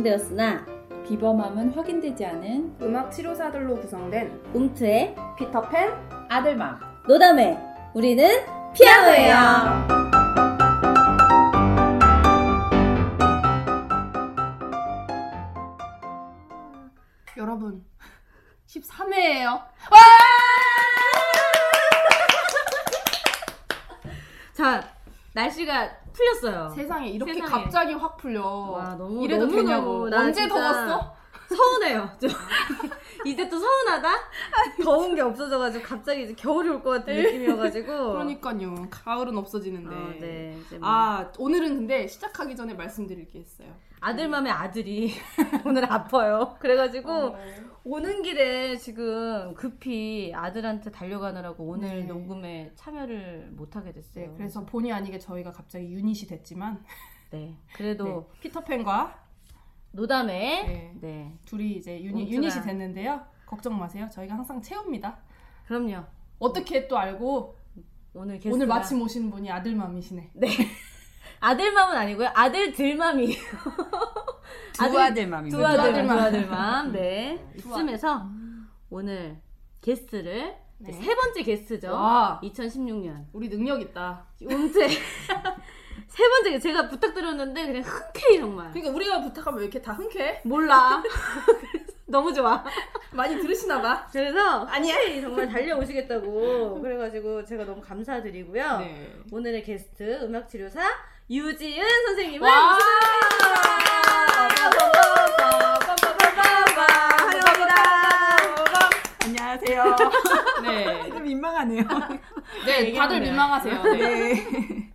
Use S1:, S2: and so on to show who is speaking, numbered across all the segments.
S1: 완성되었으나
S2: 비범함은 확인되지 않은
S3: 음악 치료사들로 구성된
S1: 움트의
S3: 피터팬
S2: 아들맘.
S1: 노담회 우리는 피아노예요.
S3: 여러분 13회예요.
S1: 자 날씨가 풀렸어요.
S3: 세상에 이렇게
S1: 세상에.
S3: 갑자기 확 풀려.
S1: 와, 너무-
S3: 이래도
S1: 너무
S3: 되냐고.
S1: 너무 나
S3: 언제
S1: 진짜
S3: 더웠어?
S1: 서운해요. 좀. 이제 또 서운하다? 더운 게 없어져가지고 갑자기 이제 겨울이 올 것 같은 느낌이어가지고.
S3: 그러니까요. 가을은 없어지는데.
S1: 어, 네. 뭐
S3: 아 오늘은 근데 시작하기 전에 말씀드릴 게 있어요.
S1: 아들 맘의 아들이 오늘 아파요. 그래가지고
S3: 어,
S1: 오는 길에 지금 급히 아들한테 달려가느라고 오늘
S3: 네.
S1: 녹음에 참여를 못하게 됐어요.
S3: 네, 그래서 본의 아니게 저희가 갑자기 유닛이 됐지만
S1: 네. 그래도
S3: 네, 피터팬과
S1: 노담에
S3: 네.
S1: 네.
S3: 둘이 이제 유닛, 유닛이 됐는데요. 걱정 마세요. 저희가 항상 채웁니다.
S1: 그럼요.
S3: 어떻게 또 알고
S1: 오늘 게스트가
S3: 오늘 마침 오신 분이 아들맘이시네.
S1: 아들맘은 아니고요. 아들들맘이
S2: 두
S1: 아들-
S2: 아들맘입니다.
S1: 두 아들맘. 두 아들맘. 네.
S3: 두
S1: 이쯤에서 오늘 게스트를
S3: 네.
S1: 세 번째 게스트죠.
S3: 와
S1: 2016년
S3: 우리 능력 있다.
S1: 운세 세 번째 제가 부탁드렸는데 그냥 흔쾌히 정말
S3: 그러니까 우리가 부탁하면 왜 이렇게 다 흔쾌해?
S1: 몰라 너무 좋아
S3: 많이 들으시나 봐.
S1: 그래서 아니야 정말 달려오시겠다고 그래가지고 제가 너무 감사드리고요
S3: 네.
S1: 오늘의 게스트 음악 치료사 유지은 선생님을
S3: 와!
S1: 환영합니다
S2: 안녕하세요.
S3: 네.
S2: 좀 민망하네요.
S3: 네, 다들 민망하세요. 네.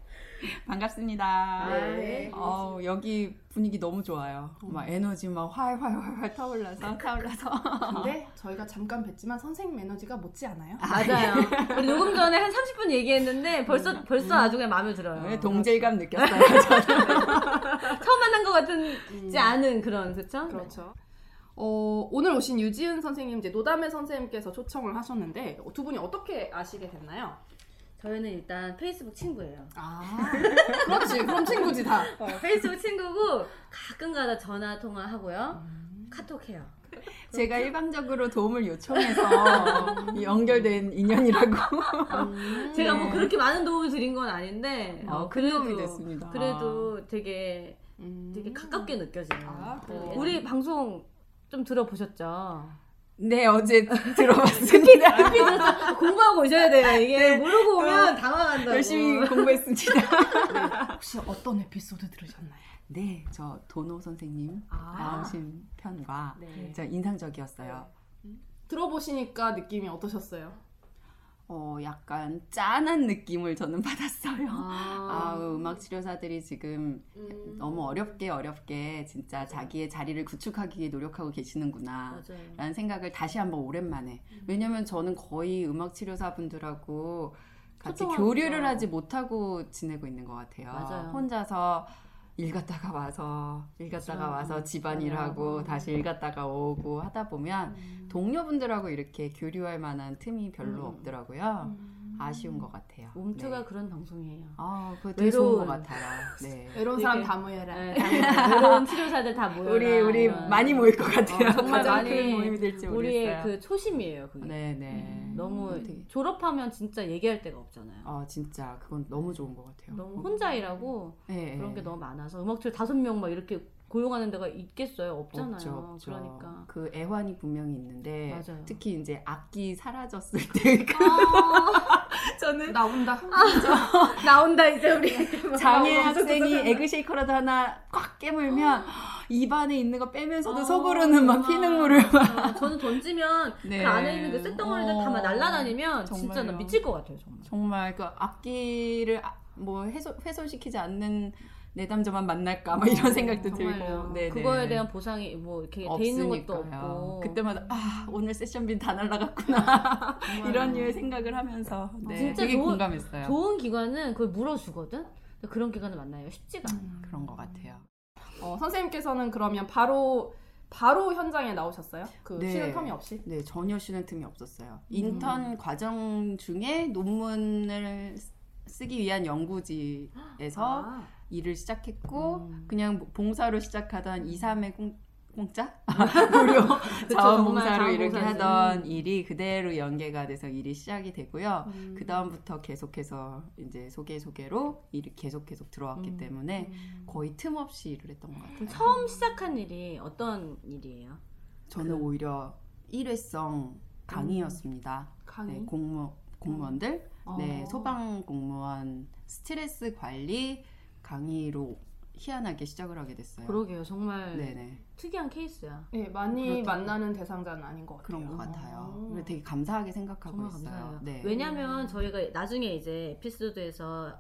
S2: 네. 반갑습니다.
S1: 네.
S2: 어, 여기 분위기 너무 좋아요. 막 에너지 막 활활활활 타올라서 타올라서.
S3: 근데 저희가 잠깐 뵀지만 선생님 에너지가 못지 않아요?
S1: 맞아요 우리 녹음 전에 한 30분 얘기했는데 벌써 벌써 아주 그냥 마음에 들어요
S2: 네, 동질감 느꼈어요.
S1: 처음 만난 것 같은지 않은 그런 그쵸?
S3: 그렇죠. 어, 오늘 오신 유지은 선생님, 이제 노담의 선생님께서 초청을 하셨는데 두 분이 어떻게 아시게 됐나요?
S1: 저희는 일단 페이스북 친구예요.
S3: 아, 그렇지. 그럼 친구지 다.
S1: 어, 페이스북 친구고 가끔가다 전화 통화하고요. 카톡해요.
S2: 제가 일방적으로 도움을 요청해서 연결된 인연이라고.
S1: 제가 뭐
S2: 네.
S1: 그렇게 많은 도움을 드린 건 아닌데
S2: 어,
S1: 어,
S2: 큰
S1: 그래도
S2: 도움이 됐습니다.
S1: 그래도 되게
S3: 음.
S1: 되게 가깝게 느껴져요.
S3: 아,
S1: 어,
S3: 그래요?
S1: 우리 방송 좀 들어보셨죠?
S2: 네, 어제 들어봤습니다.
S1: 급히 들어서 공부하고 오셔야 돼요. 이게 모르고 오면 당황한다고.
S2: 열심히 공부했습니다.
S3: 혹시 어떤 에피소드 들으셨나요?
S2: 네, 저 도노 선생님
S3: 아.
S2: 나오신 편과
S1: 네.
S2: 인상적이었어요.
S3: 들어보시니까 느낌이 어떠셨어요?
S2: 어, 약간 짠한 느낌을 저는 받았어요.
S1: 아,
S2: 아, 음악 치료사들이 지금
S3: 음.
S2: 너무 어렵게 어렵게 진짜 자기의 자리를 구축하기 위해 노력하고 계시는구나.
S1: 맞아요.
S2: 라는 생각을 다시 한번 오랜만에. 왜냐면 저는 거의 음악 치료사분들하고 같이 교류를. 하지 못하고 지내고 있는 것 같아요.
S1: 맞아요.
S2: 혼자서 일 갔다가 와서 일 갔다가
S1: 맞아요.
S2: 와서 집안
S1: 맞아요.
S2: 일하고 다시 일 갔다가 오고 하다 보면
S1: 음.
S2: 동료분들하고 이렇게 교류할 만한 틈이 별로
S1: 음.
S2: 없더라고요.
S3: 음.
S2: 아쉬운 것 같아요.
S1: 옴투가
S2: 네.
S1: 그런 방송이에요.
S2: 아, 그거 되게 좋은
S1: 외로운.
S2: 것 같아요. 네.
S3: 외로운 사람 다 모여라.
S1: 네, 당연히 외로운 치료사들 다 모여라.
S2: 우리 우리
S1: 이런.
S2: 많이 모일 것 같아요.
S1: 어, 정말
S2: 가장
S1: 많이
S2: 큰 모임이 될지
S1: 우리의
S2: 모르겠어요.
S1: 그 초심이에요. 그게.
S2: 네네.
S1: 너무
S2: 되게-
S1: 졸업하면 진짜 얘기할 데가 없잖아요.
S2: 아 진짜 그건 너무 좋은 것 같아요.
S1: 너무 혼자 일하고
S2: 네,
S1: 그런
S2: 네.
S1: 게 너무 많아서 음악실 다섯 명 막 이렇게 고용하는 데가 있겠어요? 없잖아요.
S2: 없죠, 없죠.
S1: 그러니까.
S2: 그 애환이 분명히 있는데
S1: 맞아요.
S2: 특히 이제 악기 사라졌을 때 그- 저는
S3: 나온다.
S1: 나온다 이제 우리
S2: 장애 학생이 에그 쉐이커라도 하나 꽉 깨물면 입안에 있는 거 빼면서도
S1: 아,
S2: 속으로는 막. 피눈물을 막
S1: 어, 저는 던지면
S2: 네.
S1: 그 안에 있는 그 쇳덩어리들 다막
S2: 어,
S1: 날아다니면 진짜 나. 미칠 것 같아요 정말.
S2: 정말 그 악기를 아- 뭐 훼손, 훼손시키지 않는 내담자만 만날까 막 이런 생각도
S1: 어, 정말요.
S2: 들고 네,
S1: 그거에
S2: 네.
S1: 대한 보상이 뭐 이렇게 돼 있는 것도. 없고
S2: 그때마다 아 오늘 세션빈 다 날라갔구나. 이런 류의 생각을 하면서 네,
S1: 진짜
S2: 되게
S1: 좋은-
S2: 공감했어요.
S1: 좋은 기관은 그걸 물어주거든. 그런 기관을 만나요 쉽지가 않아.
S2: 그런 것 같아요.
S3: 어, 선생님께서는 그러면 바로 바로 현장에 나오셨어요? 그
S2: 네.
S3: 쉬는 텀이 없이?
S2: 네 전혀 쉬는 틈이 없었어요. 인턴 과정 중에 논문을 쓰기 위한 연구지에서
S1: 아,
S2: 일을 시작했고
S1: 음.
S2: 그냥 봉사로 시작하던 2, 3회 공, 공짜? 무료 자원봉사로
S1: 정말
S2: 이렇게. 하던 일이 그대로 연계가 돼서 일이 시작이 되고요.
S3: 음.
S2: 그 다음부터 계속해서 이제 소개 소개로 일이 계속 계속 들어왔기
S1: 음.
S2: 때문에 거의 틈 없이 일을 했던 것 같아요.
S1: 처음 시작한 일이 어떤 일이에요?
S2: 저는
S1: 그-
S2: 오히려 일회성 강의였습니다.
S3: 강의.
S2: 네, 공무 공무원들,
S3: 어.
S2: 네 소방 공무원 스트레스 관리 강의로 희한하게 시작을 하게 됐어요.
S1: 그러게요. 정말
S2: 네네
S1: 특이한 케이스야.
S3: 네, 많이
S1: 그렇다고.
S3: 만나는 대상자는 아닌 것 같아요.
S2: 그런 것 같아요.
S3: 어.
S2: 그리고 되게 감사하게 생각하고 있어요. 네.
S1: 왜냐면 저희가 나중에 이제 에피소드에서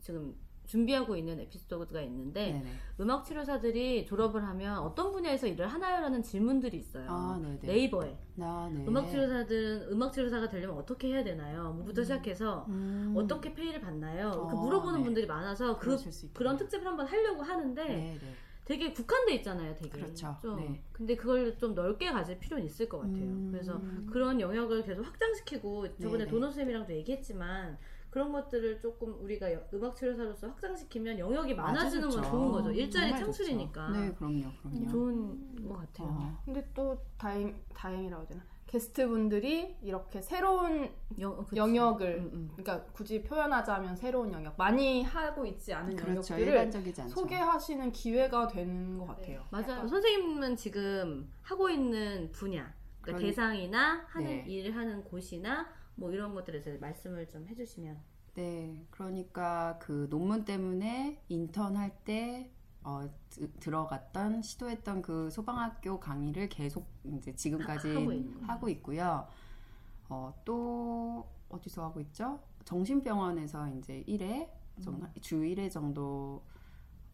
S1: 지금 준비하고 있는 에피소드가 있는데
S2: 네네.
S1: 음악 치료사들이 졸업을 하면 어떤 분야에서 일을 하나요라는 질문들이 있어요.
S2: 아.
S1: 네이버에
S2: 나 네.
S1: 음악 치료사들은 음악 치료사가 되려면 어떻게 해야 되나요? 뭐부터 시작해서
S2: 음.
S1: 어떻게 페이를 받나요?
S2: 어,
S1: 물어보는
S2: 네.
S1: 분들이 많아서 그. 그런 특집을 한번 하려고 하는데
S2: 네네.
S1: 되게 국한돼 있잖아요, 되게.
S2: 그렇죠.
S1: 좀.
S2: 네.
S1: 근데 그걸 좀 넓게 가질 필요는 있을 것 같아요.
S2: 음.
S1: 그래서 그런 영역을 계속 확장시키고 저번에
S2: 네네.
S1: 도노 쌤이랑도 얘기했지만 그런 것들을 조금 우리가 여- 음악 치료사로서 확장시키면 영역이 많아지는
S2: 아주
S1: 건
S2: 좋죠.
S1: 좋은 거죠. 일자리 창출이니까
S2: 좋죠. 네, 그럼요, 그럼요.
S1: 좋은 것 같아요.
S2: 어,
S3: 근데 또 다행 다행이라고 해야 되나? 게스트분들이 이렇게 새로운
S1: 영, 그치.
S3: 영역을
S1: 음, 음.
S3: 그러니까 굳이 표현하자면 새로운 영역 많이 하고 있지 않은
S2: 그렇죠.
S3: 영역들을
S2: 일반적이지 않죠.
S3: 소개하시는 기회가 되는 것 같아요.
S1: 맞아요.
S3: 약간
S1: 선생님은 지금 하고 있는 분야, 그러니까
S2: 그런-
S1: 대상이나 하는
S2: 네.
S1: 일을 하는 곳이나 뭐 이런 것들에 대해서 말씀을 좀 해주시면.
S2: 네, 그러니까 그 논문 때문에 인턴 할 때 어, 드- 들어갔던 시도했던 그 소방학교 강의를 계속 이제 지금까지
S1: 하고.
S2: 하고 있고요. 어, 또 어디서 하고 있죠? 정신병원에서 이제 1회 정도, 주 1회 정도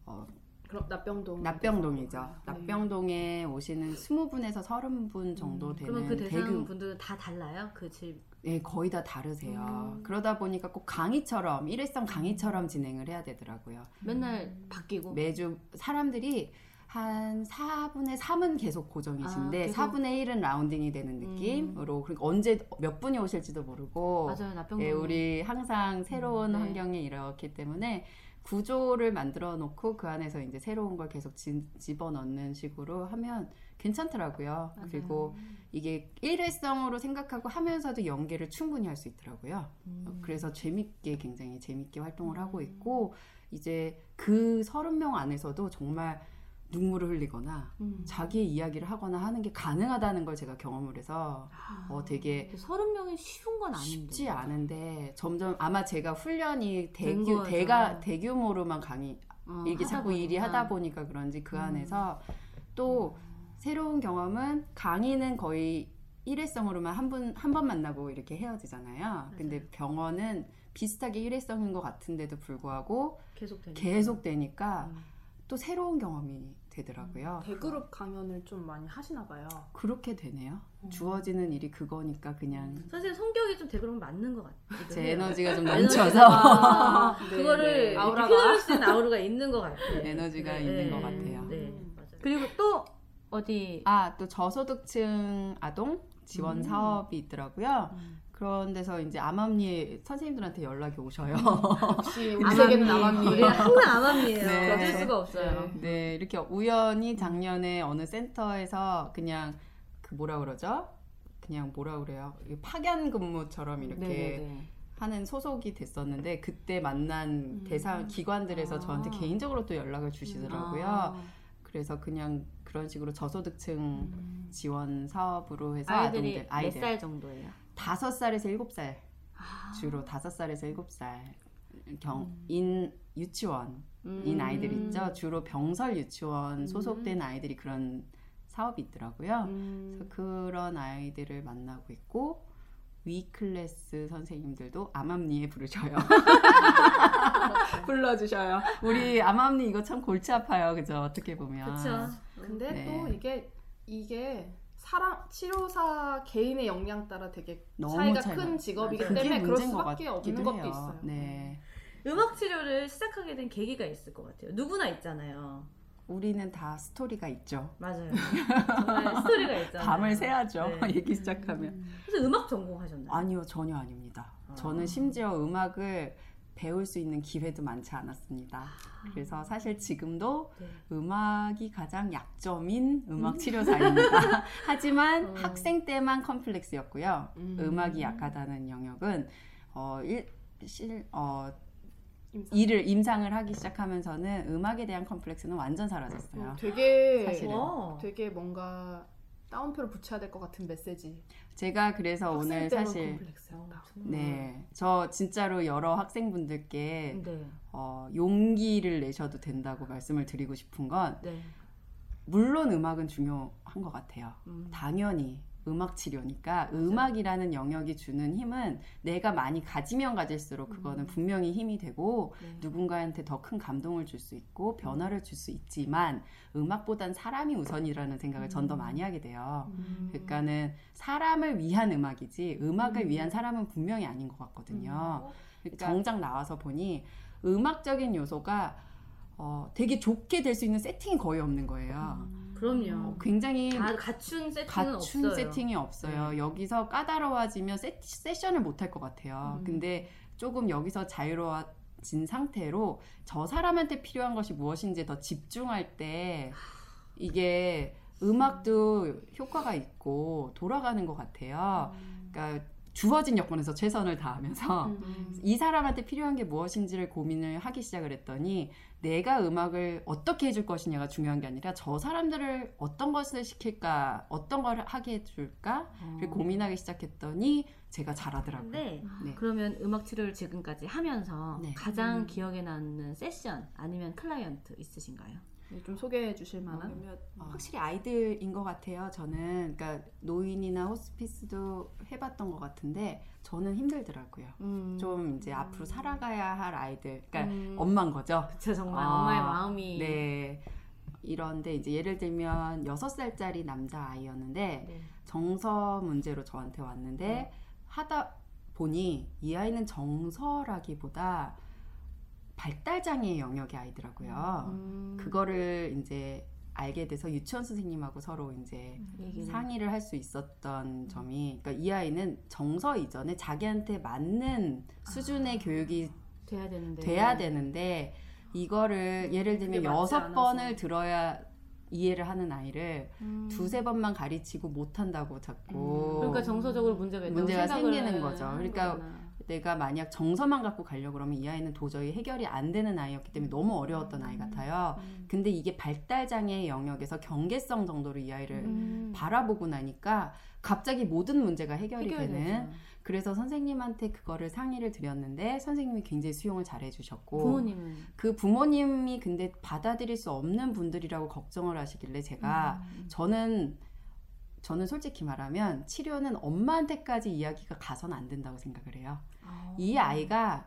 S2: 어,
S3: 그럼 납병동
S2: 납병동이죠.
S3: 네.
S2: 납병동에 오시는 20분에서 30분 정도
S3: 음,
S2: 되는
S1: 그러면 그 대상
S2: 대규
S1: 분들은 다 달라요? 그 질.
S2: 네, 거의 다 다르세요.
S3: 음.
S2: 그러다 보니까 꼭 강의처럼 일회성 강의처럼 진행을 해야 되더라고요.
S1: 맨날
S2: 음.
S1: 바뀌고.
S2: 매주 사람들이 한 4분의 3은 계속 고정이신데
S1: 아, 계속?
S2: 4분의 1은 라운딩이 되는 느낌으로 그러니까 언제 몇 분이 오실지도 모르고
S1: 맞아요, 나병동.
S2: 예, 우리 항상 새로운
S1: 음, 네.
S2: 환경에 이렇기 때문에 구조를 만들어 놓고 그 안에서 이제 새로운 걸 계속 지- 집어넣는 식으로 하면 괜찮더라고요.
S1: 맞아요.
S2: 그리고 이게 일회성으로 생각하고 하면서도 연계를 충분히 할 수 있더라고요.
S1: 음.
S2: 그래서 재밌게 굉장히 재밌게 활동을 하고 있고 이제 그 서른 명 안에서도 정말 눈물을 흘리거나
S3: 음.
S2: 자기의 이야기를 하거나 하는 게 가능하다는 걸 제가 경험을 해서 어, 되게
S1: 서른 명이 쉬운 건 아닌데.
S2: 쉽지 않은데 점점 아마 제가 훈련이
S1: 된
S2: 대규. 대가 대규모로만 강의
S1: 어,
S2: 이게 자꾸 일이
S1: 보니까.
S2: 하다 보니까 그런지 그
S1: 음.
S2: 안에서 또 새로운 경험은 강의는 거의 일회성으로만 한 분 한 번 만나고 이렇게 헤어지잖아요. 근데 병원은 비슷하게 일회성인 것 같은데도 불구하고
S1: 계속 되니까.
S2: 계속 되니까
S1: 음.
S2: 또 새로운 경험이 되더라고요.
S3: 대그룹 강연을 좀 많이 하시나 봐요.
S2: 그렇게 되네요.
S1: 음.
S2: 주어지는 일이 그거니까 그냥
S1: 선생님 성격이 좀 대그룹 맞는 것 같아요.
S2: 제 에너지가 좀 넘쳐서
S1: 넘쳐서
S3: 네,
S1: 그거를
S3: 네. 아우라가.
S1: 있는 아우라가 있는 것 같아요.
S2: 에너지가
S1: 네,
S2: 있는
S1: 네,
S2: 것 같아요.
S1: 네, 맞아요. 그리고 또 어디
S2: 아, 또 저소득층 아동 지원
S1: 음.
S2: 사업이 있더라고요.
S1: 음.
S2: 그런 데서 이제 암암리 선생님들한테 연락이 오셔요.
S3: 역시 우리 세계는 남합니다.
S1: 항상 암암이에요.
S2: 네.
S1: 어쩔 수가 없어요.
S3: 네.
S2: 네, 이렇게 우연히 작년에 어느 센터에서 그냥 그 뭐라 그러죠? 그냥 뭐라 그래요? 이 파견 근무처럼 이렇게
S1: 네네네.
S2: 하는 소속이 됐었는데 그때 만난
S3: 음.
S2: 대상 기관들에서
S1: 아.
S2: 저한테 개인적으로 또 연락을 주시더라고요.
S1: 아.
S2: 그래서 그냥 그런 식으로 저소득층
S3: 음.
S2: 지원 사업으로 해서
S1: 아이들이
S2: 아이들
S1: 몇 살 정도예요?
S2: 다섯 살에서 일곱 살
S1: 아.
S2: 주로 다섯 살에서 일곱 살 경인 유치원
S1: 음.
S2: 인 아이들 있죠. 주로 병설 유치원 소속된 아이들이 그런 사업이 있더라고요.
S3: 음.
S2: 그래서 그런 아이들을 만나고 있고 위클래스 선생님들도 암암리에 부르셔요. 불러주셔요. 우리 암암리 이거 참 골치 아파요, 그죠? 어떻게 보면.
S1: 그쵸.
S3: 근데
S2: 네.
S3: 또 이게 이게 사람 치료사 개인의 역량 따라 되게
S2: 너무
S3: 차이가 큰 직업이기
S2: 그게
S3: 때문에 그럴 수밖에 없는 것도
S2: 해요.
S3: 있어요.
S2: 네.
S1: 음악 치료를 시작하게 된 계기가 있을 것 같아요. 누구나 있잖아요.
S2: 우리는 다 스토리가 있죠.
S1: 맞아요. 정말 스토리가 있잖아요.
S2: 밤을 새야죠.
S1: 네.
S2: 얘기 시작하면.
S1: 그래서 음악 전공하셨나요?
S2: 아니요, 전혀 아닙니다.
S1: 아.
S2: 저는 심지어 음악을 배울 수 있는 기회도 많지 않았습니다. 그래서 사실 지금도
S1: 네.
S2: 음악이 가장 약점인 음악 치료사입니다. 하지만
S1: 어.
S2: 학생 때만 컴플렉스였고요.
S3: 음.
S2: 음. 악이 약하다는 영역은 어, 일, 실, 어,
S3: 임상.
S2: 일을 임상을 하기 시작하면서는 음악에 대한 컴플렉스는 완전 사라졌어요.
S3: 어, 되게
S2: 사실은.
S1: 와.
S3: 되게 뭔가 따옴표를 붙여야 될 것 같은 메시지.
S2: 제가 그래서 오늘 사실
S3: 컴플렉스였다.
S2: 네, 저 진짜로 여러 학생분들께
S1: 네.
S2: 어, 용기를 내셔도 된다고 말씀을 드리고 싶은 건
S1: 네.
S2: 물론 음악은 중요한 것 같아요.
S1: 음.
S2: 당연히 음악 치료니까 음악이라는 영역이 주는 힘은 내가 많이 가지면 가질수록 그거는
S1: 음.
S2: 분명히 힘이 되고
S1: 네.
S2: 누군가한테 더 큰 감동을 줄 수 있고 변화를 줄 수 있지만 음악보단 사람이 우선이라는 생각을 전더
S1: 음.
S2: 많이 하게 돼요.
S1: 음.
S2: 그러니까는 사람을 위한 음악이지 음악을
S1: 음.
S2: 위한 사람은 분명히 아닌 것 같거든요.
S3: 그러니까
S2: 정작 나와서 보니 음악적인 요소가 어, 되게 좋게 될 수 있는 세팅이 거의 없는 거예요.
S1: 그럼요.
S2: 어, 굉장히
S1: 다 갖춘 세팅은
S2: 갖춘
S1: 없어요.
S2: 세팅이 없어요.
S1: 네.
S2: 여기서 까다로워지면 세, 세션을 못 할 것 같아요.
S1: 음.
S2: 근데 조금 여기서 자유로워진 상태로 저 사람한테 필요한 것이 무엇인지 더 집중할 때 이게 음악도 효과가 있고 돌아가는 것 같아요. 그러니까 주어진 여건에서 최선을 다하면서
S3: 음.
S2: 이 사람한테 필요한 게 무엇인지를 고민을 하기 시작을 했더니 내가 음악을 어떻게 해줄 것이냐가 중요한 게 아니라 저 사람들을 어떤 것을 시킬까 어떤 걸 하게 해줄까를
S1: 어.
S2: 고민하기 시작했더니 제가 잘하더라고요.
S1: 네.
S2: 네.
S1: 그러면 음악 치료를 지금까지 하면서
S2: 네.
S1: 가장
S3: 음.
S1: 기억에 남는 세션 아니면 클라이언트 있으신가요?
S3: 네, 좀 소개해 주실 만한.
S2: 어, 확실히 아이들인 것 같아요. 저는 그러니까 노인이나 호스피스도 해봤던 것 같은데 저는 힘들더라고요.
S1: 음.
S2: 좀 이제 앞으로 살아가야 할 아이들, 그러니까
S1: 음.
S2: 엄마인 거죠.
S1: 그쵸 정말
S2: 아,
S1: 엄마의 마음이
S2: 네. 이런데 이제 예를 들면 6살짜리 남자 아이였는데
S1: 네.
S2: 정서 문제로 저한테 왔는데 하다 보니 이 아이는 정서라기보다 발달 장애의 영역의 아이더라고요.
S1: 음.
S2: 그거를 이제 알게 돼서 유치원 선생님하고 서로 이제
S1: 얘기를.
S2: 상의를 할 수 있었던 점이 그러니까 이 아이는 정서 이전에 자기한테 맞는 수준의 교육이
S1: 돼야 되는데
S2: 돼야 되는데 이거를 예를 들면 여섯. 번을 들어야 이해를 하는 아이를
S1: 음.
S2: 두세 번만 가르치고 못한다고 자꾸
S1: 그러니까 정서적으로 문제가
S2: 문제가 생기는 거죠. 그러니까
S1: 거구나.
S2: 내가 만약 정서만 갖고 가려고 그러면 이 아이는 도저히 해결이 안 되는 아이였기 때문에 너무 어려웠던 아이 같아요.
S1: 음.
S2: 근데 이게 발달 장애 영역에서 경계성 정도로 이 아이를
S1: 음.
S2: 바라보고 나니까 갑자기 모든 문제가 해결이
S1: 해결되죠.
S2: 되는 그래서 선생님한테 그거를 상의를 드렸는데 선생님이 굉장히 수용을 잘 해주셨고
S1: 부모님은
S2: 그 부모님이 근데 받아들일 수 없는 분들이라고 걱정을 하시길래 제가
S1: 음.
S2: 저는 저는 솔직히 말하면 치료는 엄마한테까지 이야기가 가선 안 된다고 생각을 해요.
S1: 아.
S2: 이 아이가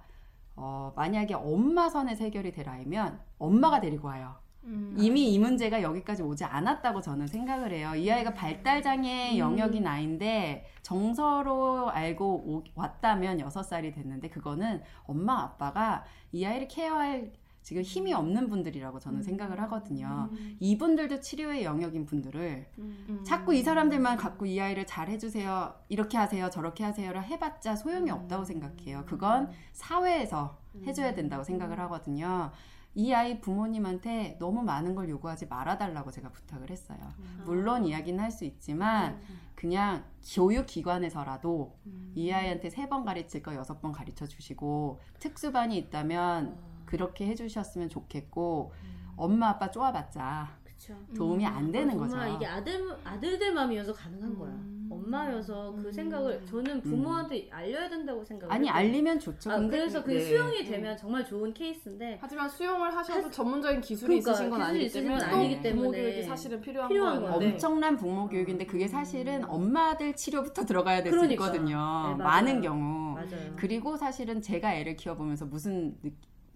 S2: 어, 만약에 엄마 선에서 해결이 될 아이면 엄마가 데리고 와요.
S3: 음.
S2: 이미 이 문제가 여기까지 오지 않았다고 저는 생각을 해요. 이 아이가 발달장애
S1: 음.
S2: 영역인 아이인데 정서로 알고 오- 왔다면 여섯 살이 됐는데 그거는 엄마 아빠가 이 아이를 케어할 지금 힘이 없는 분들이라고 저는 생각을 하거든요.
S1: 음.
S2: 이분들도 치료의 영역인 분들을
S1: 음.
S2: 자꾸 이 사람들만 갖고 이 아이를 잘 해주세요, 이렇게 하세요, 저렇게 하세요를 해봤자 소용이
S1: 음.
S2: 없다고 생각해요. 그건 사회에서 해줘야 된다고 생각을 하거든요. 이 아이 부모님한테 너무 많은 걸 요구하지 말아달라고 제가 부탁을 했어요. 물론 이야기는 할 수 있지만 그냥 교육기관에서라도
S1: 음.
S2: 이 아이한테 세 번 가르칠 거 여섯 번 가르쳐 주시고 특수반이 있다면 그렇게 해주셨으면 좋겠고 엄마 아빠 쪼아봤자
S1: 그쵸.
S2: 도움이 안 되는 거죠.
S1: 정말 이게 아들 아들들 마음이어서 가능한
S3: 음.
S1: 거야. 엄마여서 그
S3: 음.
S1: 생각을 저는 부모한테 알려야 된다고 생각을
S2: 아니
S1: 했거든요.
S2: 알리면 좋죠.
S1: 아,
S2: 근데
S1: 그래서 그
S2: 네.
S1: 수용이 되면 정말 좋은 케이스인데
S3: 하지만 수용을 하셔도
S1: 하-
S3: 전문적인 기술이
S1: 그러니까
S3: 있으신 건
S1: 기술이
S3: 아니기
S1: 있으신
S3: 때문에 건또
S2: 아니기
S3: 부모
S1: 때문에
S3: 교육이 사실은 필요한,
S1: 필요한
S3: 거예요.
S1: 건데.
S2: 엄청난 부모 교육인데 그게 사실은 엄마들 치료부터 들어가야 될 수
S1: 그러니까.
S2: 있거든요.
S1: 네, 맞아요.
S2: 많은 경우.
S1: 맞아요.
S2: 그리고 사실은 제가 애를 키워보면서 무슨 느-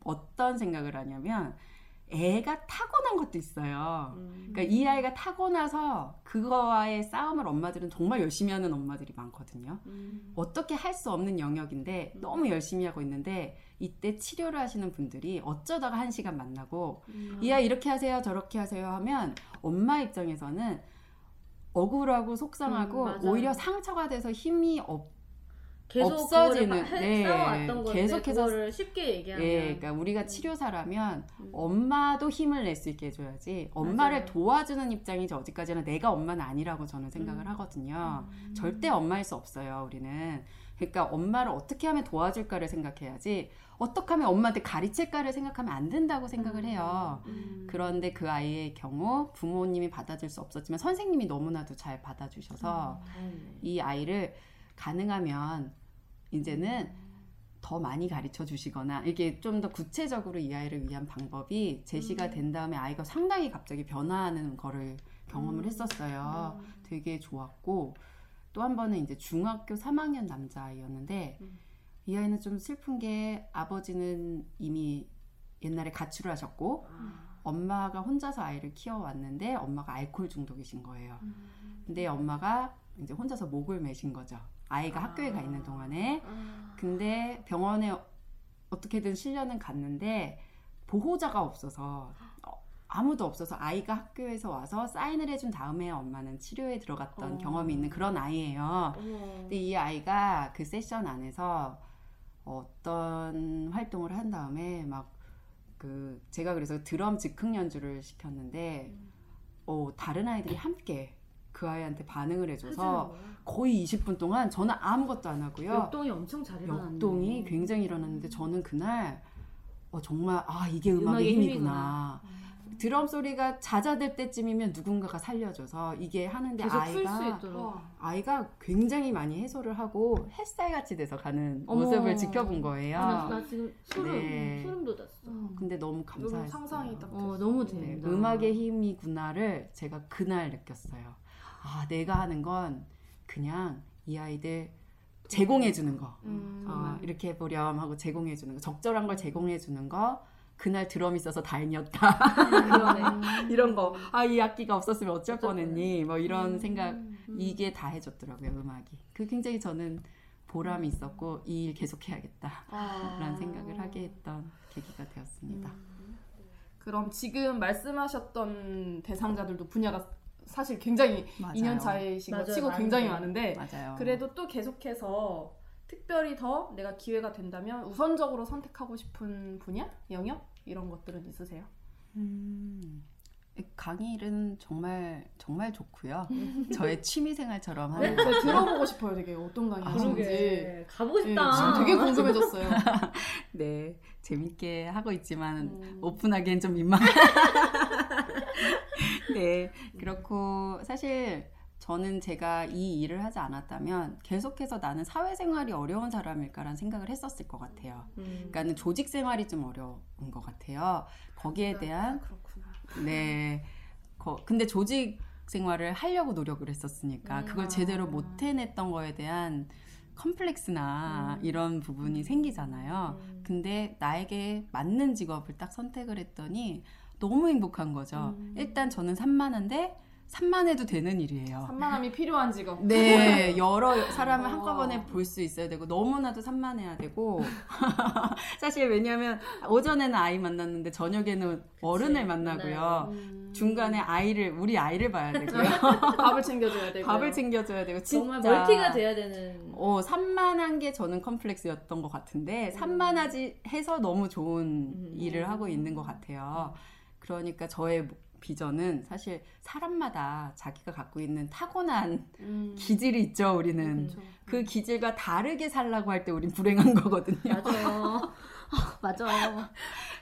S2: 어떤 생각을 하냐면 애가 타고난 것도 있어요.
S1: 음.
S2: 그러니까 이 아이가 타고나서 그거와의 싸움을 엄마들은 정말 열심히 하는 엄마들이 많거든요.
S1: 음.
S2: 어떻게 할 수 없는 영역인데 너무 열심히 하고 있는데 이때 치료를 하시는 분들이 어쩌다가 한 시간 만나고
S1: 음.
S2: 이 아이 이렇게 하세요 저렇게 하세요 하면 엄마 입장에서는 억울하고 속상하고
S1: 음.
S2: 오히려 상처가 돼서 힘이
S1: 계속
S2: 없어지는,
S1: 해-
S2: 네.
S1: 쌓아왔던 건데
S2: 계속해서
S1: 그거를 쉽게 얘기하면
S2: 예, 그러니까 우리가 치료사라면
S1: 음.
S2: 엄마도 힘을 낼 수 있게 해줘야지. 엄마를
S1: 맞아요.
S2: 도와주는 입장이지 어디까지나 내가 엄마는 아니라고 저는 생각을
S1: 음.
S2: 하거든요.
S1: 음.
S2: 절대 엄마일 수 없어요, 우리는. 그러니까 엄마를 어떻게 하면 도와줄까를 생각해야지 어떻게 하면 엄마한테 가르칠까를 생각하면 안 된다고 생각을 해요.
S1: 음.
S2: 그런데 그 아이의 경우 부모님이 받아줄 수 없었지만 선생님이 너무나도 잘 받아주셔서.
S1: 이
S2: 아이를 가능하면 이제는 더 많이 가르쳐 주시거나 이게 좀 더 구체적으로 이 아이를 위한 방법이 제시가
S1: 음.
S2: 된 다음에 아이가 상당히 갑자기 변화하는 거를 경험을
S1: 음.
S2: 했었어요.
S1: 음.
S2: 되게 좋았고 또 한 번은 이제 중학교 3학년 남자아이였는데
S1: 음.
S2: 이 아이는 좀 슬픈 게 아버지는 이미 옛날에 가출을 하셨고
S1: 아.
S2: 엄마가 혼자서 아이를 키워왔는데 엄마가 알코올 중독이신 거예요.
S1: 음.
S2: 근데 엄마가 이제 혼자서 목을 매신 거죠. 아이가
S1: 아.
S2: 학교에 가 있는 동안에.
S1: 아.
S2: 근데 병원에 어떻게든 실려는 갔는데 보호자가 없어서 어, 아무도 없어서 아이가 학교에서 와서 사인을 해준 다음에 엄마는 치료에 들어갔던
S1: 어.
S2: 경험이 있는 그런 아이예요.
S1: 어머.
S2: 근데 이 아이가 그 세션 안에서 어떤 활동을 한 다음에 막 그 제가 그래서 드럼 즉흥 연주를 시켰는데 어 다른 아이들이 함께 그 아이한테 반응을 해줘서. 거의 20분 동안 저는 아무것도 안 하고요.
S1: 역동이 엄청 잘 일어났네.
S2: 역동이 굉장히 일어났는데 저는 그날 어, 정말 아 이게 음악의,
S1: 음악의
S2: 힘이구나. 드럼 소리가 잦아들 때쯤이면 누군가가 살려줘서 이게 하는데 아이가. 아이가 굉장히 많이 해소를 하고 햇살 같이 돼서 가는
S1: 어머.
S2: 모습을 지켜본 거예요.
S1: 아, 나, 나 지금 소름
S2: 네.
S1: 소름 돋았어.
S2: 근데 너무
S3: 너무
S2: 감사했어요.
S3: 상상이 딱
S1: 어 너무
S2: 네,
S1: 된다.
S2: 음악의 힘이구나를 제가 그날 느꼈어요. 아 내가 하는 건 그냥 이 아이들 제공해 주는 거.
S3: 음.
S2: 어, 이렇게 해보렴 하고 제공해 주는 거. 적절한 걸 제공해 주는 거. 그날 드럼 있어서 다행이었다.
S1: 그러네.
S2: 이런 거. 아, 이 악기가 없었으면 어쩔 뻔했니? 뭐 이런
S1: 음.
S2: 생각.
S1: 음.
S2: 이게 다 해줬더라고요, 음악이. 그 굉장히 저는 보람이 있었고, 이 일 계속해야겠다.
S3: 아.
S2: 라는 생각을 하게 했던 계기가 되었습니다.
S3: 그럼 지금 말씀하셨던 대상자들도 분야가 사실 굉장히
S2: 맞아요.
S3: 2년 차이신 거
S1: 맞아요,
S3: 치고
S1: 많은데.
S3: 굉장히 많은데
S2: 맞아요.
S3: 그래도 또 계속해서 특별히 더 내가 기회가 된다면 우선적으로 선택하고 싶은 분야, 영역 이런 것들은 있으세요?
S2: 음, 강의는 정말, 정말 좋고요. 저의 취미 생활처럼 하는 거.
S3: 제가 들어보고 싶어요, 되게 어떤 강의
S2: 아,
S3: 하시는지.
S1: 그러게 가보고
S3: 예,
S1: 싶다.
S3: 지금 되게 궁금해졌어요.
S2: 네, 재밌게 하고 있지만,
S3: 음.
S2: 오픈하기엔 좀 민망. 네, 그렇고 사실 저는 제가 이 일을 하지 않았다면 계속해서 나는 사회생활이 어려운 사람일까라는 생각을 했었을 것 같아요.
S1: 음.
S2: 그러니까는 조직 생활이 좀 어려운 것 같아요. 거기에 대한
S3: 그렇구나.
S2: 네, 거, 근데 조직 생활을 하려고 노력을 했었으니까
S1: 음.
S2: 그걸 제대로 못 해냈던 거에 대한 컴플렉스나
S1: 음.
S2: 이런 부분이 생기잖아요.
S1: 음.
S2: 근데 나에게 맞는 직업을 딱 선택을 했더니 너무 행복한 거죠.
S1: 음.
S2: 일단 저는 산만한데 산만해도 되는 일이에요.
S3: 산만함이 필요한 직업.
S2: 네, 여러 사람을
S3: 어.
S2: 한꺼번에 볼 수 있어야 되고 너무나도 산만해야 되고 사실 왜냐하면 오전에는 아이 만났는데 저녁에는 어른을 만나고요.
S1: 만나요.
S3: 음.
S2: 중간에 아이를 우리 아이를 봐야 되고요.
S3: 밥을 챙겨줘야 되고.
S2: 밥을 챙겨줘야 되고 진짜
S1: 정말 멀티가 돼야 되는.
S2: 어, 산만한 게 저는 컴플렉스였던 것 같은데 산만하지 해서 너무 좋은
S1: 음.
S2: 일을 하고 있는 것 같아요. 그러니까 저의 비전은 사실 사람마다 자기가 갖고 있는 타고난
S3: 음.
S2: 기질이 있죠. 우리는
S3: 그쵸.
S2: 그 기질과 다르게 살라고 할 때 우린 불행한 거거든요.
S1: 맞아요. 아, 맞아요.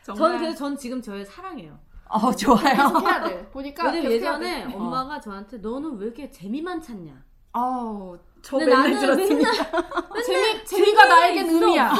S1: 저는
S2: 정말
S1: 그래서 전 지금 저의 사랑해요.
S2: 어 좋아요.
S3: 계속 해야 돼. 보니까
S1: 왜냐면 예전에
S3: 돼.
S1: 엄마가 저한테 너는 왜 이렇게 재미만 찾냐?
S2: 아우 저
S1: 근데
S2: 맨날
S1: 나는
S2: 들었습니다.
S3: 재미 재미가 나에겐 의미야.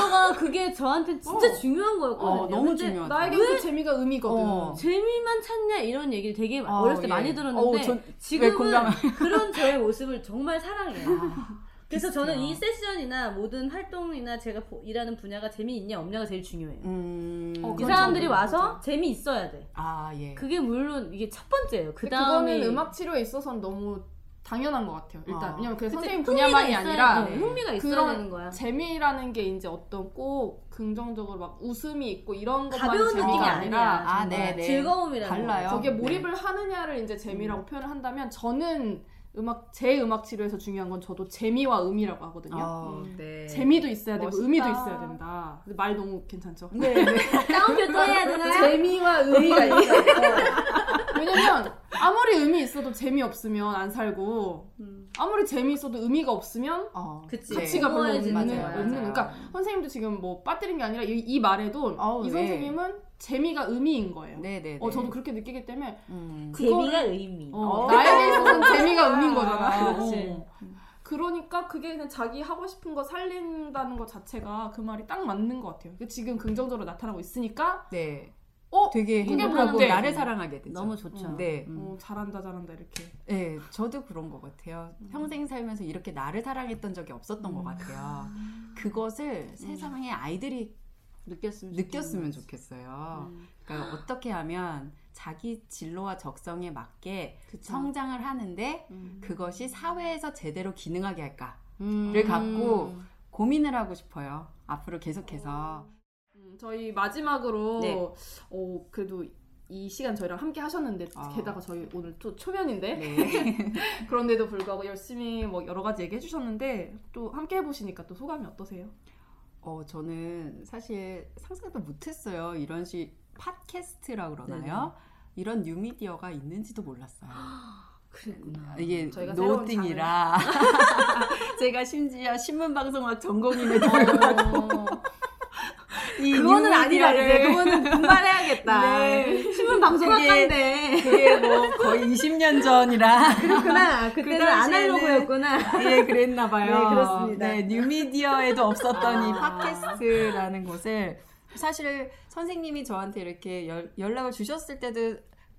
S1: 저한테 진짜
S3: 어.
S1: 중요한 거였거든요.
S2: 어, 너무 중요하죠.
S3: 나에겐 그 재미가 의미거든.
S2: 어.
S1: 재미만 찾냐 이런 얘기를 되게
S2: 아,
S1: 어렸을 때
S2: 예.
S1: 많이 들었는데
S2: 전-
S1: 지금은
S2: 공감?
S1: 그런 저의 모습을 정말 사랑해요.
S2: 아,
S1: 그래서
S2: 비슷해요.
S1: 저는 이 세션이나 모든 활동이나 제가 보- 일하는 분야가 재미있냐 없냐가 제일 중요해요.
S2: 음,
S3: 어,
S1: 이 사람들이 와서. 재미있어야 돼.
S2: 아 예.
S1: 그게 물론 이게 첫 번째예요. 그 다음에
S3: 그거는 음악 치료에 있어서는 너무 당연한 것 같아요. 일단
S2: 아.
S3: 왜냐면 그 선생님 분야만이 아니라
S1: 어, 흥미가 있어야
S3: 그런
S1: 되는 거야.
S3: 재미라는 게 이제 어떤 꼭 긍정적으로 막 웃음이 있고 이런 것만 재미가 아니라.
S1: 아.
S2: 네, 네.
S1: 즐거움이라는
S2: 달라요.
S1: 거.
S3: 거기에
S2: 네.
S3: 몰입을 하느냐를 이제 재미라고 표현을 한다면 저는 음악 제 음악 치료에서 중요한 건 저도 재미와 의미라고 하거든요.
S2: 어,
S1: 음.
S2: 네.
S3: 재미도 있어야 되고
S2: 멋있다.
S3: 의미도 있어야 된다. 근데 말 너무 괜찮죠?
S2: 네, 네.
S1: 다운표 또 해야 되나요?
S3: 재미와 의미가 있어요. 있어도 재미 없으면 안 살고
S1: 음.
S3: 아무리 재미 있어도 의미가 없으면
S2: 어,
S1: 그치.
S2: 네.
S3: 가치가 별로 없는,
S2: 거야.
S3: 없는
S2: 맞아요.
S3: 그러니까 선생님도 지금 뭐 빠뜨린 게 아니라 이, 이 말에도
S2: 어우,
S3: 이
S2: 네.
S3: 선생님은 재미가 의미인 거예요.
S2: 네, 네,
S3: 어
S2: 네.
S3: 저도 그렇게 느끼기 때문에
S2: 음.
S1: 재미가 의미.
S3: 어,
S2: 어.
S3: 나에게 있어서는 재미가 의미인 거잖아.
S1: 그렇지.
S3: 어. 그러니까 그게 그냥 자기 하고 싶은 거 살린다는 것 자체가 그 말이 딱 맞는 것 같아요. 지금 긍정적으로 나타나고 있으니까
S2: 네.
S3: 어
S2: 되게 행복하고? 나를 사랑하게 되죠.
S1: 너무 좋죠.
S3: 음.
S2: 네.
S1: 음.
S3: 어, 잘한다 잘한다 이렇게.
S2: 네, 저도 그런 것 같아요. 평생 살면서 이렇게 나를 사랑했던 적이 없었던 것 같아요. 그것을 세상의 아이들이
S1: 느꼈으면
S2: 느꼈으면 좋겠어요.
S1: 음.
S2: 그러니까 어떻게 하면 자기 진로와 적성에 맞게
S1: 그쵸.
S2: 성장을 하는데
S1: 음.
S2: 그것이 사회에서 제대로 기능하게 할까를
S1: 음.
S2: 갖고 고민을 하고 싶어요. 앞으로 계속해서.
S3: 음, 저희 마지막으로
S1: 네.
S3: 어, 그래도 이 시간 저희랑 함께 하셨는데
S2: 아.
S3: 게다가 저희 오늘 또 초면인데
S2: 네.
S3: 그런데도 불구하고 열심히 뭐 여러 가지 얘기해 주셨는데 또 함께 해보시니까 또 소감이 어떠세요?
S2: 어, 저는 사실 상상도 못했어요. 이런 식 팟캐스트라고 그러나요? 이런 뉴미디어가 있는지도 몰랐어요.
S1: 그랬구나.
S2: 이게
S3: 저희가 새로운
S2: 노띵이라 제가 심지어 신문 방송학 전공임에도 불구하고 이
S1: 그거는 아니라 이제 그거는 분발해야겠다.
S2: 네.
S1: 신문 방송학과인데.
S2: 그게 뭐 거의 20년 전이라
S1: 그렇구나.
S2: 그
S1: 그때는 아날로그였구나.
S2: 예 그랬나 봐요.
S1: 네, 그렇습니다.
S2: 네, 뉴미디어에도 없었던 이
S1: 아.
S2: 팟캐스트라는 곳을 사실 선생님이 저한테 이렇게 연, 연락을 주셨을 때도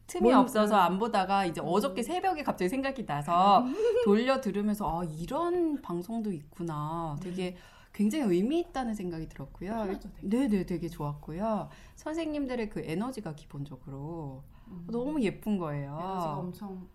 S2: 틈이
S1: 뭔-
S2: 없어서 안 보다가 이제 어저께 새벽에 갑자기 생각이 나서 돌려 들으면서 아 이런 방송도 있구나. 되게 굉장히 의미 있다는 생각이 들었고요.
S3: 편하죠, 되게.
S2: 네네 되게 좋았고요. 선생님들의 그 에너지가 기본적으로 너무 예쁜 거예요.
S3: 음. 에너지가 엄청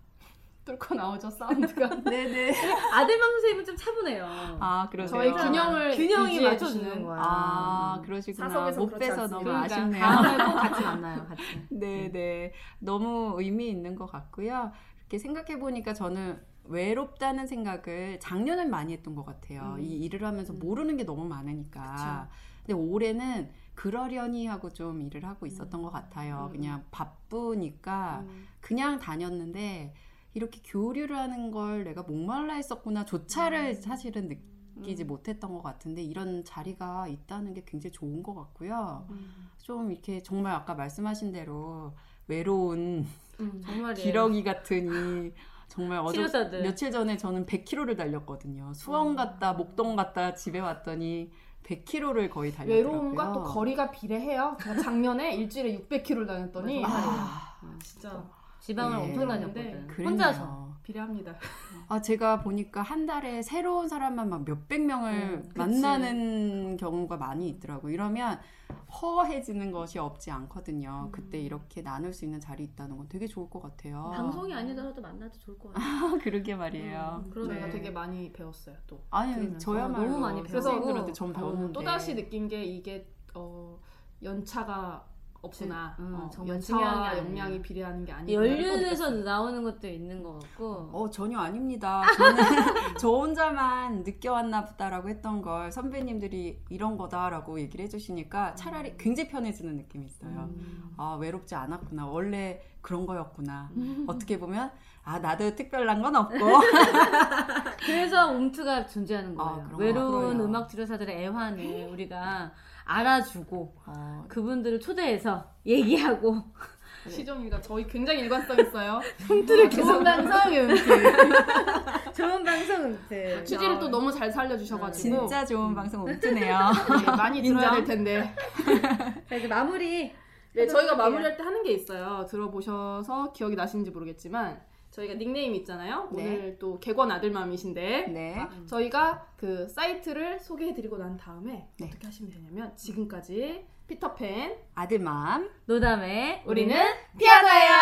S3: 뚫고 나오죠 사운드가.
S2: 네네.
S1: 아들맘 선생님은 좀 차분해요.
S2: 아 그러세요.
S3: 저희 균형을
S1: 균형이 맞춰주는 거야.
S2: 아 그러시구나.
S3: 사석에서
S2: 못 빼서. 너무
S1: 그러니까
S2: 아쉽네요.
S1: 다음에 꼭 같이 만나요, 같이.
S2: 네네. 너무 의미 있는 것 같고요. 이렇게 생각해 보니까 저는 외롭다는 생각을 작년엔 많이 했던 것 같아요.
S3: 음.
S2: 이 일을 하면서 모르는 게 너무 많으니까. 근데 올해는 그러려니 하고 좀 일을 하고 있었던 것 같아요.
S3: 음.
S2: 그냥 바쁘니까
S3: 음.
S2: 그냥 다녔는데 이렇게 교류를 하는 걸 내가 목말라 했었구나 조차를 사실은 느끼지
S3: 음.
S2: 못했던 것 같은데 이런 자리가 있다는 게 굉장히 좋은 것 같고요.
S3: 음.
S2: 좀 이렇게 정말 아까 말씀하신 대로 외로운
S3: 음.
S2: 기러기 같은 이 정말 어제
S1: 치료사들.
S2: 며칠 전에 저는 100km를 달렸거든요. 수원 갔다 목동 갔다 집에 왔더니 100km를 거의 달렸더라고요.
S3: 외로움과 또 거리가 비례해요. 제가 작년에 일주일에 600km를 다녔더니
S2: 아,
S3: 진짜
S1: 지방을
S2: 네.
S1: 엄청 다녔거든.
S2: 그랬네요.
S1: 혼자서.
S3: 비례합니다.
S2: 아, 제가 보니까 한 달에 새로운 사람만 막 몇백 명을
S3: 음.
S2: 만나는 경우가 많이 있더라고요. 이러면 허해지는 것이 없지 않거든요.
S3: 음.
S2: 그때 이렇게 나눌 수 있는 자리 있다는 건 되게 좋을 것 같아요.
S1: 방송이 아니더라도 만나도 좋을 것 같아요.
S2: 아, 그러게 말이에요.
S1: 음,
S3: 그래서
S1: 네.
S3: 제가 되게 많이 배웠어요. 또
S2: 아니. 저야말로
S1: 너무 많이
S3: 배웠고.
S2: 선생님들한테 전
S3: 어,
S2: 배웠는데.
S3: 또 다시 느낀 게 이게 어, 연차가 없구나.
S1: 음,
S3: 어,
S1: 정말
S3: 연차와. 역량이 비례하는 게 아니구나.
S1: 연륜에서 나오는 것도 있는 것 같고.
S2: 어, 전혀 아닙니다. 저는 저 혼자만 느껴왔나 보다라고 했던 걸 선배님들이 이런 거다라고 얘기를 해주시니까 차라리 굉장히 편해지는 느낌이 있어요.
S3: 음.
S2: 아, 외롭지 않았구나. 원래 그런 거였구나. 어떻게 보면, 아, 나도 특별한 건 없고.
S1: 그래서 움트가 존재하는
S2: 아,
S1: 거예요.
S2: 그런
S1: 외로운. 음악 치료사들의 애환을 우리가 알아주고
S2: 어,
S1: 그분들을 초대해서 얘기하고
S3: 시종이가 저희 굉장히 일관성 있어요.
S1: 움트를
S3: 좋은 방송
S1: 좋은 방송 움트.
S3: 취지를 또 너무 잘 살려주셔가지고
S2: 진짜 좋은 방송 움트네요.
S3: 네, 많이 들어야. 될 텐데.
S1: 자 이제 마무리.
S3: 네, 저희가. 마무리할 때 하는 게 있어요. 들어보셔서 기억이 나시는지 모르겠지만 저희가 닉네임 있잖아요.
S2: 네.
S3: 오늘 또 개건 아들맘이신데
S2: 네.
S3: 저희가 그 사이트를 소개해드리고 난 다음에
S2: 네.
S3: 어떻게 하시면 되냐면 지금까지 피터팬
S2: 아들맘.
S1: 노담에
S3: 우리는
S1: 피아노예요.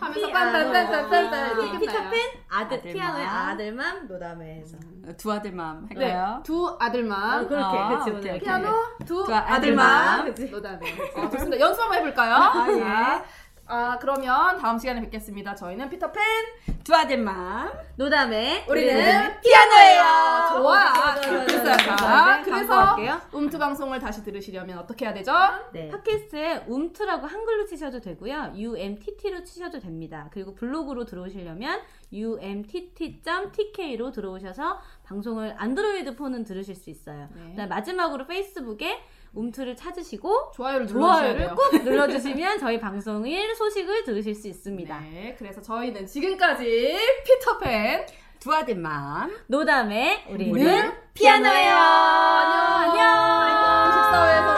S3: 하면서. 딴딴딴딴딴
S1: 피터팬 아들
S2: 아들맘.
S1: 피아노의 아들만 노담에서.
S2: 두 아들맘
S3: 네,
S2: 할까요?
S3: 두 아들만
S1: 아, 그렇게
S2: 아,
S1: 그치
S2: 오케이.
S3: 피아노 두 아들만.
S1: 그치.
S3: 노다네 어, 좋습니다. 연습 한번 해볼까요?
S2: 아, 예.
S3: 자, 아 그러면 다음 시간에 뵙겠습니다. 저희는 피터팬
S2: 마음.
S1: 노담에
S3: 우리는
S2: 피아노예요.
S3: 좋아.
S1: 좋아, 좋아,
S3: 됐어요.
S1: 좋아,
S3: 자,
S1: 좋아. 네,
S3: 그래서
S1: 광고할게요.
S3: 움트 방송을 다시 들으시려면 어떻게 해야 되죠?
S1: 네. 팟캐스트에 움트라고 한글로 치셔도 되고요. umtt로 치셔도 됩니다. 그리고 블로그로 들어오시려면 umtt.tk로 들어오셔서 방송을 안드로이드 폰은 들으실 수 있어요.
S3: 네.
S1: 마지막으로 페이스북에 움트를 찾으시고
S3: 좋아요를
S1: 좋아요를. 꼭 눌러주시면 저희 방송일 소식을 들으실 수 있습니다.
S3: 네, 그래서 저희는 지금까지 피터팬
S2: 두아된 마음.
S1: 노담에 우리는,
S2: 우리는
S1: 피아노예요.
S3: 안녕.
S1: 안녕.